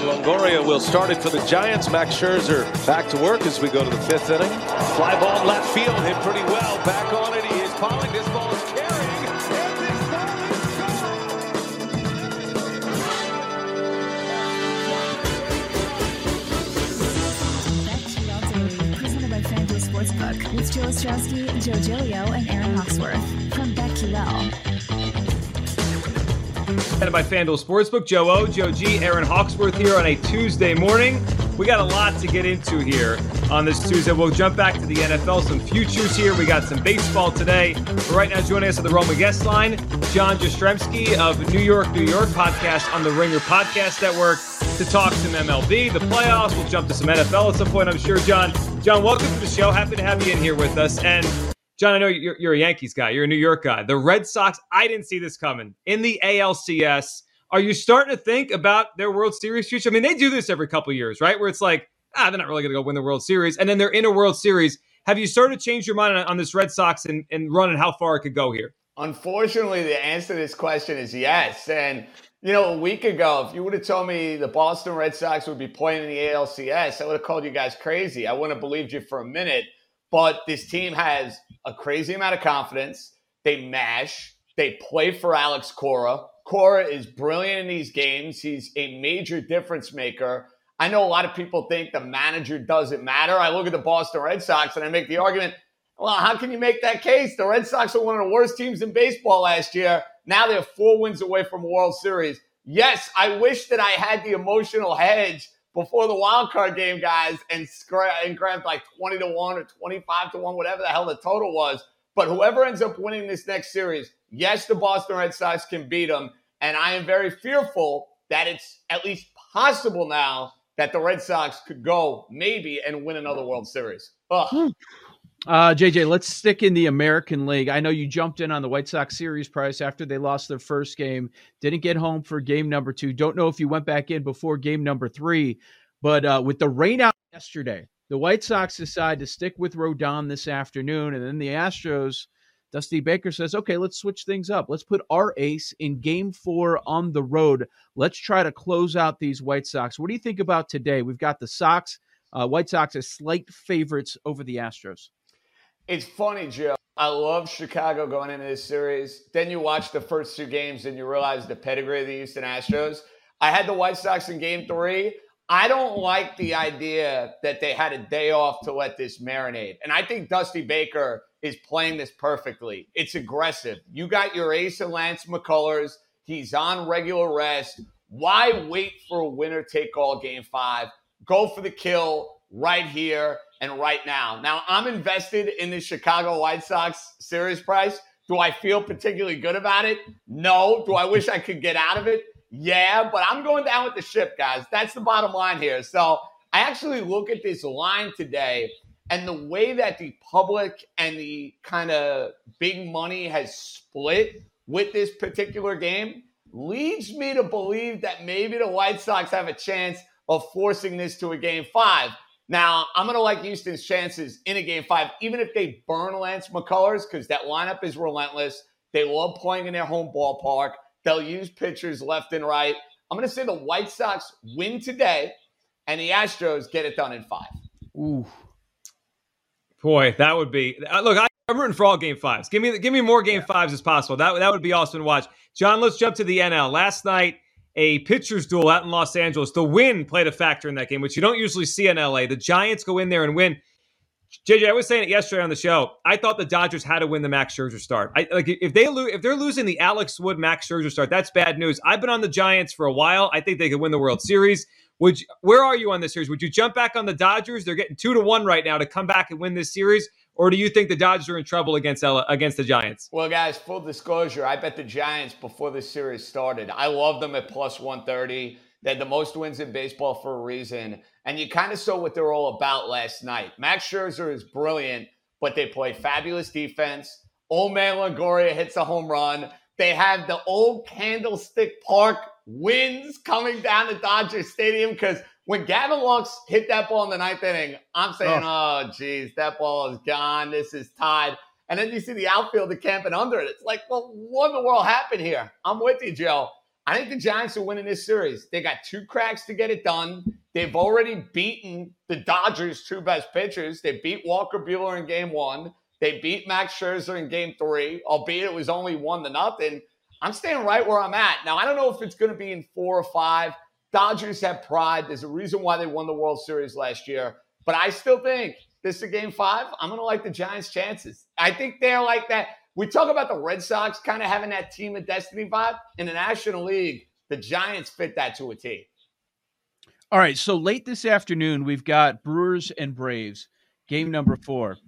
Longoria will start it for the Giants. Max Scherzer back to work as we go to the fifth inning. Fly ball left field, hit pretty well. Back on it, he is Pollock. This ball is carrying. Sportsbook, with Joe Ostrowski, Joe Giglio, and Aaron Hawksworth from BetQL. Presented by FanDuel Sportsbook, Joe O, Joe G, Aaron Hawksworth here on a Tuesday morning. We got a lot to get into here on this Tuesday. We'll jump back to the NFL, some futures here. We got some baseball today. But right now, joining us at the Roman guest line, John Jastremski of New York, New York podcast on the Ringer Podcast Network to talk some MLB, the playoffs. We'll jump to some NFL at some point, I'm sure. John, John, welcome to the show. Happy to have you in here with us. And John, I know you're, you're a Yankees guy. You're a New York guy. The Red Sox, I didn't see this coming in the ALCS. Are you starting to think about their World Series future? I mean, they do this every couple years, right? Where it's like, ah, they're not really going to go win the World Series. And then they're in a World Series. Have you started to change your mind on, on this Red Sox and, and run and how far it could go here? Unfortunately, the answer to this question is yes. And, you know, a week ago, if you would have told me the Boston Red Sox would be playing in the ALCS, I would have called you guys crazy. I wouldn't have believed you for a minute. But this team has a crazy amount of confidence. They mash, they play for Alex Cora. Cora is brilliant in these games. He's a major difference maker. I know a lot of people think the manager doesn't matter. I look at the Boston Red Sox and I make the argument well, how can you make that case? The Red Sox were one of the worst teams in baseball last year. Now they're four wins away from a World Series. Yes, I wish that I had the emotional hedge before the wild card game, guys, and, scra- and grabbed like 20 to 1 or 25 to 1, whatever the hell the total was. But whoever ends up winning this next series, yes, the Boston Red Sox can beat them. And I am very fearful that it's at least possible now that the Red Sox could go maybe and win another World Series. Ugh. Hmm. Uh, JJ, let's stick in the American League. I know you jumped in on the White Sox series price after they lost their first game, didn't get home for game number two. Don't know if you went back in before game number three, but uh, with the rain out yesterday, the White Sox decide to stick with Rodon this afternoon, and then the Astros. Dusty Baker says, okay, let's switch things up. Let's put our ace in game four on the road. Let's try to close out these White Sox. What do you think about today? We've got the Sox, uh, White Sox as slight favorites over the Astros. It's funny, Joe. I love Chicago going into this series. Then you watch the first two games and you realize the pedigree of the Houston Astros. I had the White Sox in game three. I don't like the idea that they had a day off to let this marinate. And I think Dusty Baker is playing this perfectly. It's aggressive. You got your ace of Lance McCullers. He's on regular rest. Why wait for a winner take all game five? Go for the kill right here and right now. Now, I'm invested in the Chicago White Sox series price. Do I feel particularly good about it? No. Do I wish I could get out of it? Yeah, but I'm going down with the ship, guys. That's the bottom line here. So I actually look at this line today and the way that the public and the kind of big money has split with this particular game leads me to believe that maybe the White Sox have a chance of forcing this to a game five. Now, I'm going to like Houston's chances in a game five, even if they burn Lance McCullers, because that lineup is relentless. They love playing in their home ballpark. They'll use pitchers left and right. I'm going to say the White Sox win today, and the Astros get it done in five. Ooh. Boy, that would be uh, look. I, am rooting for all game fives. Give me give me more game fives as possible. That that would be awesome to watch. John, let's jump to the NL. Last night, a pitcher's duel out in Los Angeles. The win played a factor in that game, which you don't usually see in LA. The Giants go in there and win. JJ, I was saying it yesterday on the show. I thought the Dodgers had to win the Max Scherzer start. I, like if they lose, if they're losing the Alex Wood Max Scherzer start, that's bad news. I've been on the Giants for a while. I think they could win the World Series. Would you, where are you on this series? Would you jump back on the Dodgers? They're getting two to one right now to come back and win this series, or do you think the Dodgers are in trouble against against the Giants? Well, guys, full disclosure, I bet the Giants before the series started. I love them at plus one thirty. They had the most wins in baseball for a reason. And you kind of saw what they're all about last night. Max Scherzer is brilliant, but they play fabulous defense. Old man Longoria hits a home run. They have the old Candlestick Park winds coming down to Dodger Stadium because when Gavin Lux hit that ball in the ninth inning, I'm saying, oh. oh, geez, that ball is gone. This is tied. And then you see the outfielder camping under it. It's like, well, what in the world happened here? I'm with you, Joe. I think the Giants are winning this series. They got two cracks to get it done. They've already beaten the Dodgers' two best pitchers. They beat Walker Buehler in game one. They beat Max Scherzer in game three, albeit it was only one to nothing. I'm staying right where I'm at. Now, I don't know if it's going to be in four or five. Dodgers have pride. There's a reason why they won the World Series last year. But I still think this is game five. I'm going to like the Giants' chances. I think they're like that. We talk about the Red Sox kind of having that team of destiny vibe in the National League. The Giants fit that to a T. All right. So late this afternoon, we've got Brewers and Braves, game number four.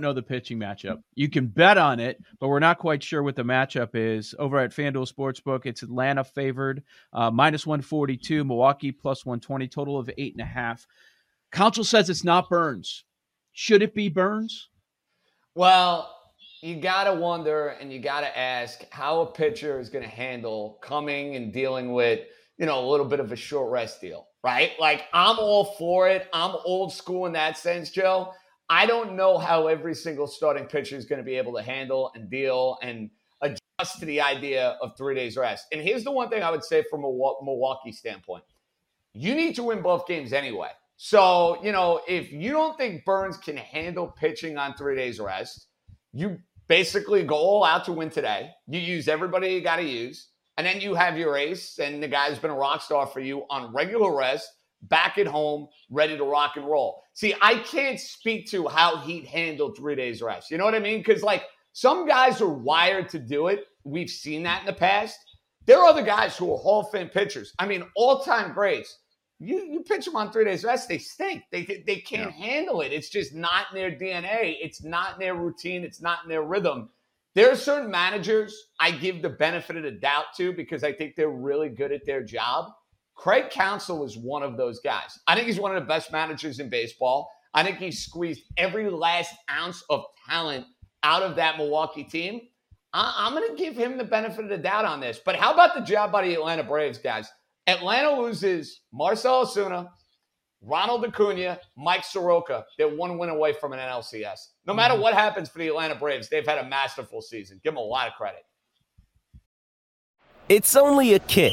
Know the pitching matchup. You can bet on it, but we're not quite sure what the matchup is. Over at FanDuel Sportsbook, it's Atlanta favored, uh, minus 142, Milwaukee plus 120, total of eight and a half. Counsell says it's not Burns. Should it be Burns? Well, you gotta wonder and you gotta ask how a pitcher is going to handle coming and dealing with you know a little bit of a short rest deal right like i'm all for it i'm old school in that sense joe i don't know how every single starting pitcher is going to be able to handle and deal and adjust to the idea of three days rest and here's the one thing i would say from a milwaukee standpoint you need to win both games anyway so you know if you don't think Burns can handle pitching on three days rest you basically go all out to win today. You use everybody you got to use. And then you have your ace, and the guy's been a rock star for you on regular rest, back at home, ready to rock and roll. See, I can't speak to how he'd handle three days rest. You know what I mean? Because, like, some guys are wired to do it. We've seen that in the past. There are other guys who are Hall of Fame pitchers. I mean, all time greats you you pitch them on three days rest, they stink. They they can't yeah. handle it. It's just not in their DNA. It's not in their routine. It's not in their rhythm. There are certain managers I give the benefit of the doubt to because I think they're really good at their job. Craig Counsell is one of those guys. I think he's one of the best managers in baseball. I think he's squeezed every last ounce of talent out of that Milwaukee team. I, am going to give him the benefit of the doubt on this. But how about the job by the Atlanta Braves, guys? Atlanta loses Marcell Ozuna, Ronald Acuna, Mike Soroka. They're one win away from an NLCS. No matter mm-hmm. what happens for the Atlanta Braves, they've had a masterful season. Give them a lot of credit. It's only a kick,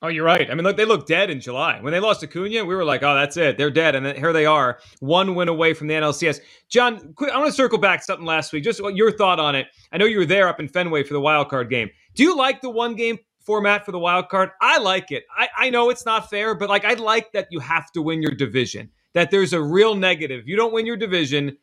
Oh, you're right. I mean, look, they look dead in July. When they lost Acuna, we were like, "Oh, that's it. They're dead." And then here they are, one win away from the NLCS. John, quick, I want to circle back something last week. Just your thought on it. I know you were there up in Fenway for the wild card game. Do you like the one game format for the wild card? I like it. I, I know it's not fair, but like I like that you have to win your division that there's a real negative. You don't win your division,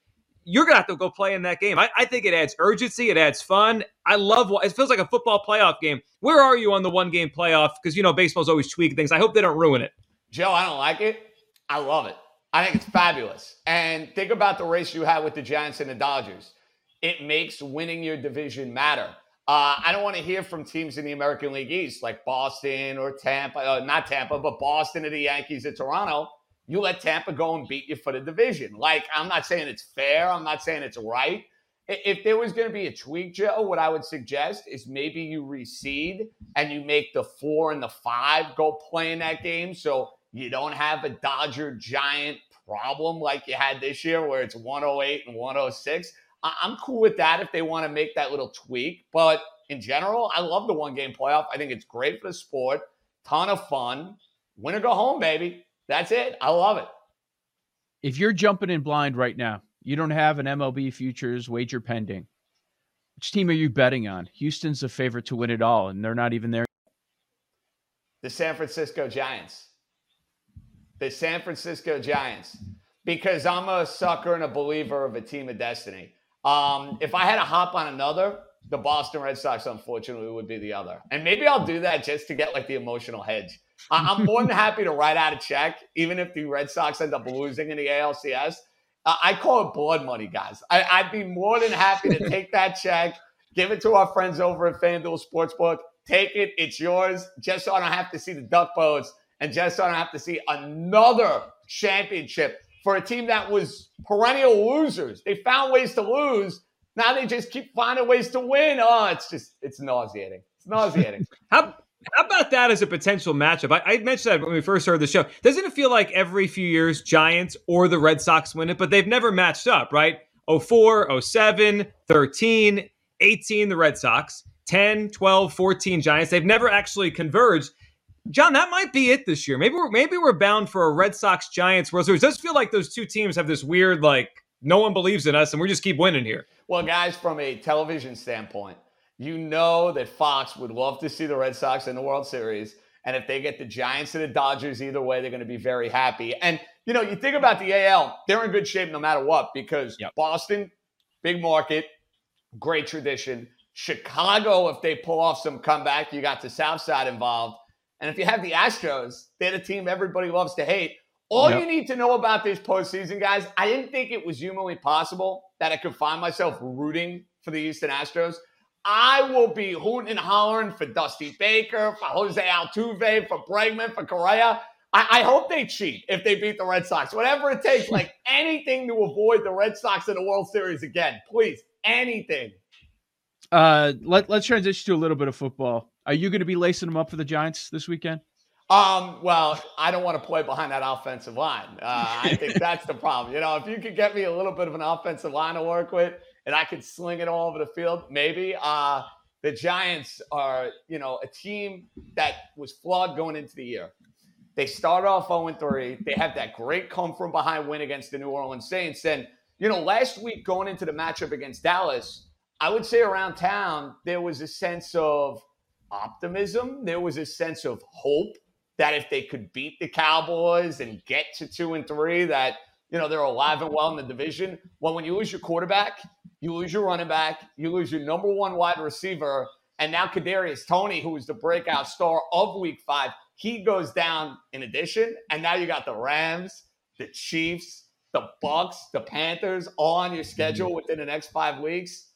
you're gonna have to go play in that game. I, I, think it adds urgency, it adds fun. I love it feels like a football playoff game. Where are you on the one game playoff? Because you know baseball's always tweaking things. I hope they don't ruin it. Joe, I don't like it. I love it. I think it's fabulous. And think about the race you had with the Giants and the Dodgers. It makes winning your division matter. Uh, I don't want to hear from teams in the American League East like Boston or Tampa, uh, not Tampa, but Boston or the Yankees or Toronto. You let Tampa go and beat you for the division. Like, I'm not saying it's fair. I'm not saying it's right. If there was going to be a tweak, Joe, what I would suggest is maybe you reseed and you make the four and the five go play in that game. So you don't have a Dodger Giant problem like you had this year where it's 108 and 106. I'm cool with that if they want to make that little tweak. But in general, I love the one game playoff. I think it's great for the sport. Ton of fun. Win or go home, baby. That's it. I love it. If you're jumping in blind right now, you don't have an MLB futures wager pending. Which team are you betting on? Houston's the favorite to win it all, and they're not even there. The San Francisco Giants. The San Francisco Giants. Because I'm a sucker and a believer of a team of destiny. Um, if I had to hop on another, the Boston Red Sox, unfortunately, would be the other. And maybe I'll do that just to get like the emotional hedge. I'm more than happy to write out a check, even if the Red Sox end up losing in the ALCS. I call it blood money, guys. I, would be more than happy to take that check, give it to our friends over at FanDuel Sportsbook. Take it, it's yours, just so I don't have to see the duck boats and just so I don't have to see another championship for a team that was perennial losers. They found ways to lose. Now they just keep finding ways to win. Oh, it's just it's nauseating. It's nauseating. how how about that as a potential matchup? I, I, mentioned that when we first started the show. Doesn't it feel like every few years Giants or the Red Sox win it, but they've never matched up, right? 04, 07, 13, 18, the Red Sox, 10, 12, 14 Giants. They've never actually converged. John, that might be it this year. Maybe we're maybe we're bound for a Red Sox Giants World Series. It does feel like those two teams have this weird like no one believes in us and we just keep winning here. Well, guys, from a television standpoint, you know that Fox would love to see the Red Sox in the World Series. And if they get the Giants and the Dodgers either way, they're going to be very happy. And, you know, you think about the AL, they're in good shape no matter what because yep. Boston, big market, great tradition. Chicago, if they pull off some comeback, you got the South Side involved. And if you have the Astros, they're the team everybody loves to hate. All yep. you need to know about this postseason, guys, I didn't think it was humanly possible that I could find myself rooting for the Houston Astros. I will be hooting and hollering for Dusty Baker, for Jose Altuve, for Bregman, for Correa. I, I hope they cheat if they beat the Red Sox. Whatever it takes, like anything to avoid the Red Sox in the World Series again. Please, anything. Uh, let, let's transition to a little bit of football. Are you going to be lacing them up for the Giants this weekend? Um, well, I don't want to play behind that offensive line. Uh, I think that's the problem. You know, if you could get me a little bit of an offensive line to work with and I could sling it all over the field, maybe. Uh, the Giants are, you know, a team that was flawed going into the year. They start off 0 3. They have that great come from behind win against the New Orleans Saints. And, you know, last week going into the matchup against Dallas, I would say around town, there was a sense of optimism. There was a sense of hope that if they could beat the Cowboys and get to two and three, that you know they're alive and well in the division. Well, when you lose your quarterback, you lose your running back, you lose your number one wide receiver, and now Kadarius Toney, who was the breakout star of Week Five, he goes down in addition, and now you got the Rams, the Chiefs, the Bucs, the Panthers all on your schedule mm-hmm. within the next five weeks.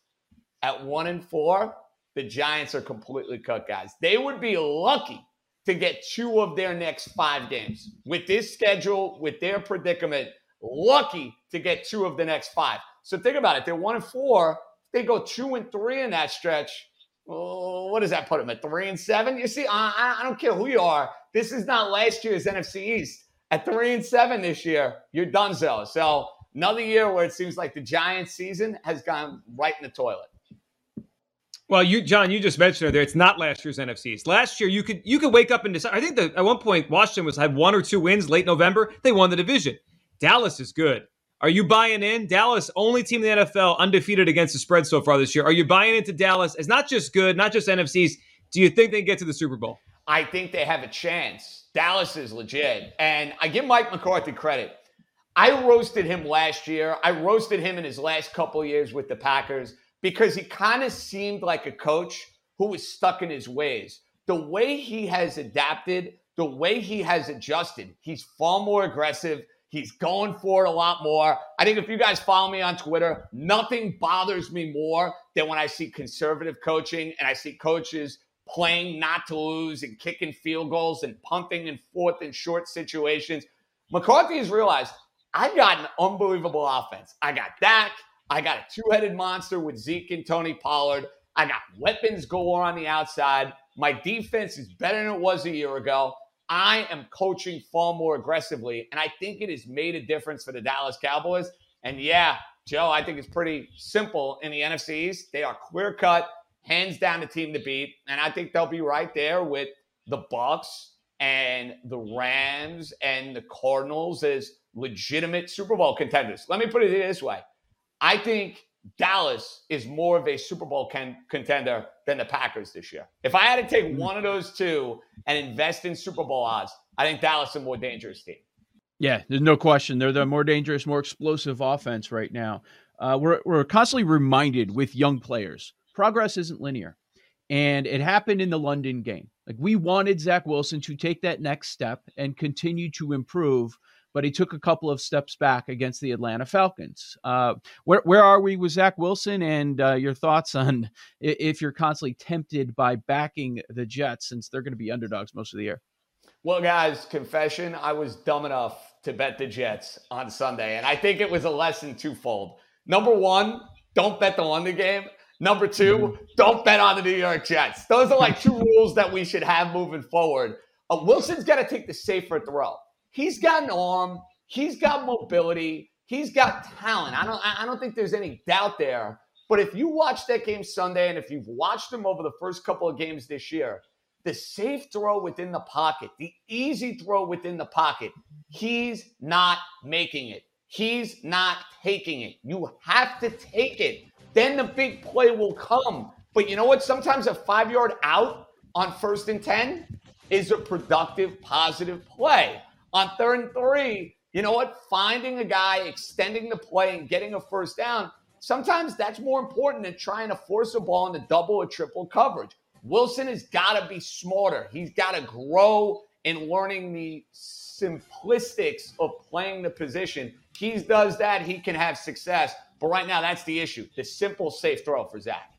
At one and four, the Giants are completely cut, guys. They would be lucky to get two of their next five games. With this schedule, with their predicament, lucky to get two of the next five. So think about it. They're one and four. They go two and three in that stretch. Oh, what does that put them at three and seven? You see, I, I don't care who you are. This is not last year's NFC East. At three and seven this year, you're done so. So another year where it seems like the Giants season has gone right in the toilet. Well, you, John, you just mentioned it there. It's not last year's NFC East. Last year, you could you could wake up and decide. I think that at one point Washington was had one or two wins late November. They won the division. Dallas is good. Are you buying in? Dallas, only team in the NFL undefeated against the spread so far this year. Are you buying into Dallas? It's not just good, not just NFC East. Do you think they get to the Super Bowl? I think they have a chance. Dallas is legit, and I give Mike McCarthy credit. I roasted him last year. I roasted him in his last couple years with the Packers because he kind of seemed like a coach who was stuck in his ways. The way he has adapted, the way he has adjusted, he's far more aggressive. He's going for it a lot more. I think if you guys follow me on Twitter, nothing bothers me more than when I see conservative coaching and I see coaches playing not to lose and kicking field goals and punting in fourth and short situations. McCarthy has realized I've got an unbelievable offense. I got Dak. I got a two headed monster with Zeke and Tony Pollard. I got weapons galore on the outside. My defense is better than it was a year ago. I am coaching far more aggressively, and I think it has made a difference for the Dallas Cowboys. And yeah, Joe, I think it's pretty simple in the NFC East. They are clear cut, hands down the team to beat, and I think they'll be right there with the Bucs and the Rams and the Cardinals as legitimate Super Bowl contenders. Let me put it this way: I think Dallas is more of a Super Bowl can- contender than the Packers this year. If I had to take one of those two and invest in Super Bowl odds, I think Dallas is a more dangerous team. Yeah, there's no question. They're the more dangerous, more explosive offense right now. Uh, we're, we're constantly reminded with young players progress isn't linear. And it happened in the London game. Like we wanted Zach Wilson to take that next step and continue to improve but he took a couple of steps back against the Atlanta Falcons. Uh, where where are we with Zach Wilson? And uh, your thoughts on if you're constantly tempted by backing the Jets since they're going to be underdogs most of the year? Well, guys, confession: I was dumb enough to bet the Jets on Sunday, and I think it was a lesson twofold. Number one, don't bet the London game. Number 2 mm-hmm. don't bet on the New York Jets. Those are like two rules that we should have moving forward. Uh, Wilson's got to take the safer throw. He's got an arm. He's got mobility. He's got talent. I don't. I don't think there's any doubt there. But if you watch that game Sunday, and if you've watched him over the first couple of games this year, the safe throw within the pocket, the easy throw within the pocket, he's not making it. He's not taking it. You have to take it. Then the big play will come. But you know what? Sometimes a five yard out on first and 10 is a productive, positive play on third and three, you know what? Finding a guy, extending the play, and getting a first down, sometimes that's more important than trying to force a ball into double or triple coverage. Wilson has got to be smarter. He's got to grow in learning the simplistics of playing the position. He does that, he can have success. But right now, that's the issue the simple, safe throw for Zach.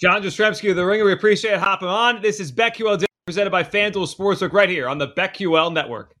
John Jastremski of The Ringer, we appreciate hopping on. This is BetQL presented by FanDuel Sportsbook right here on the BetQL Network.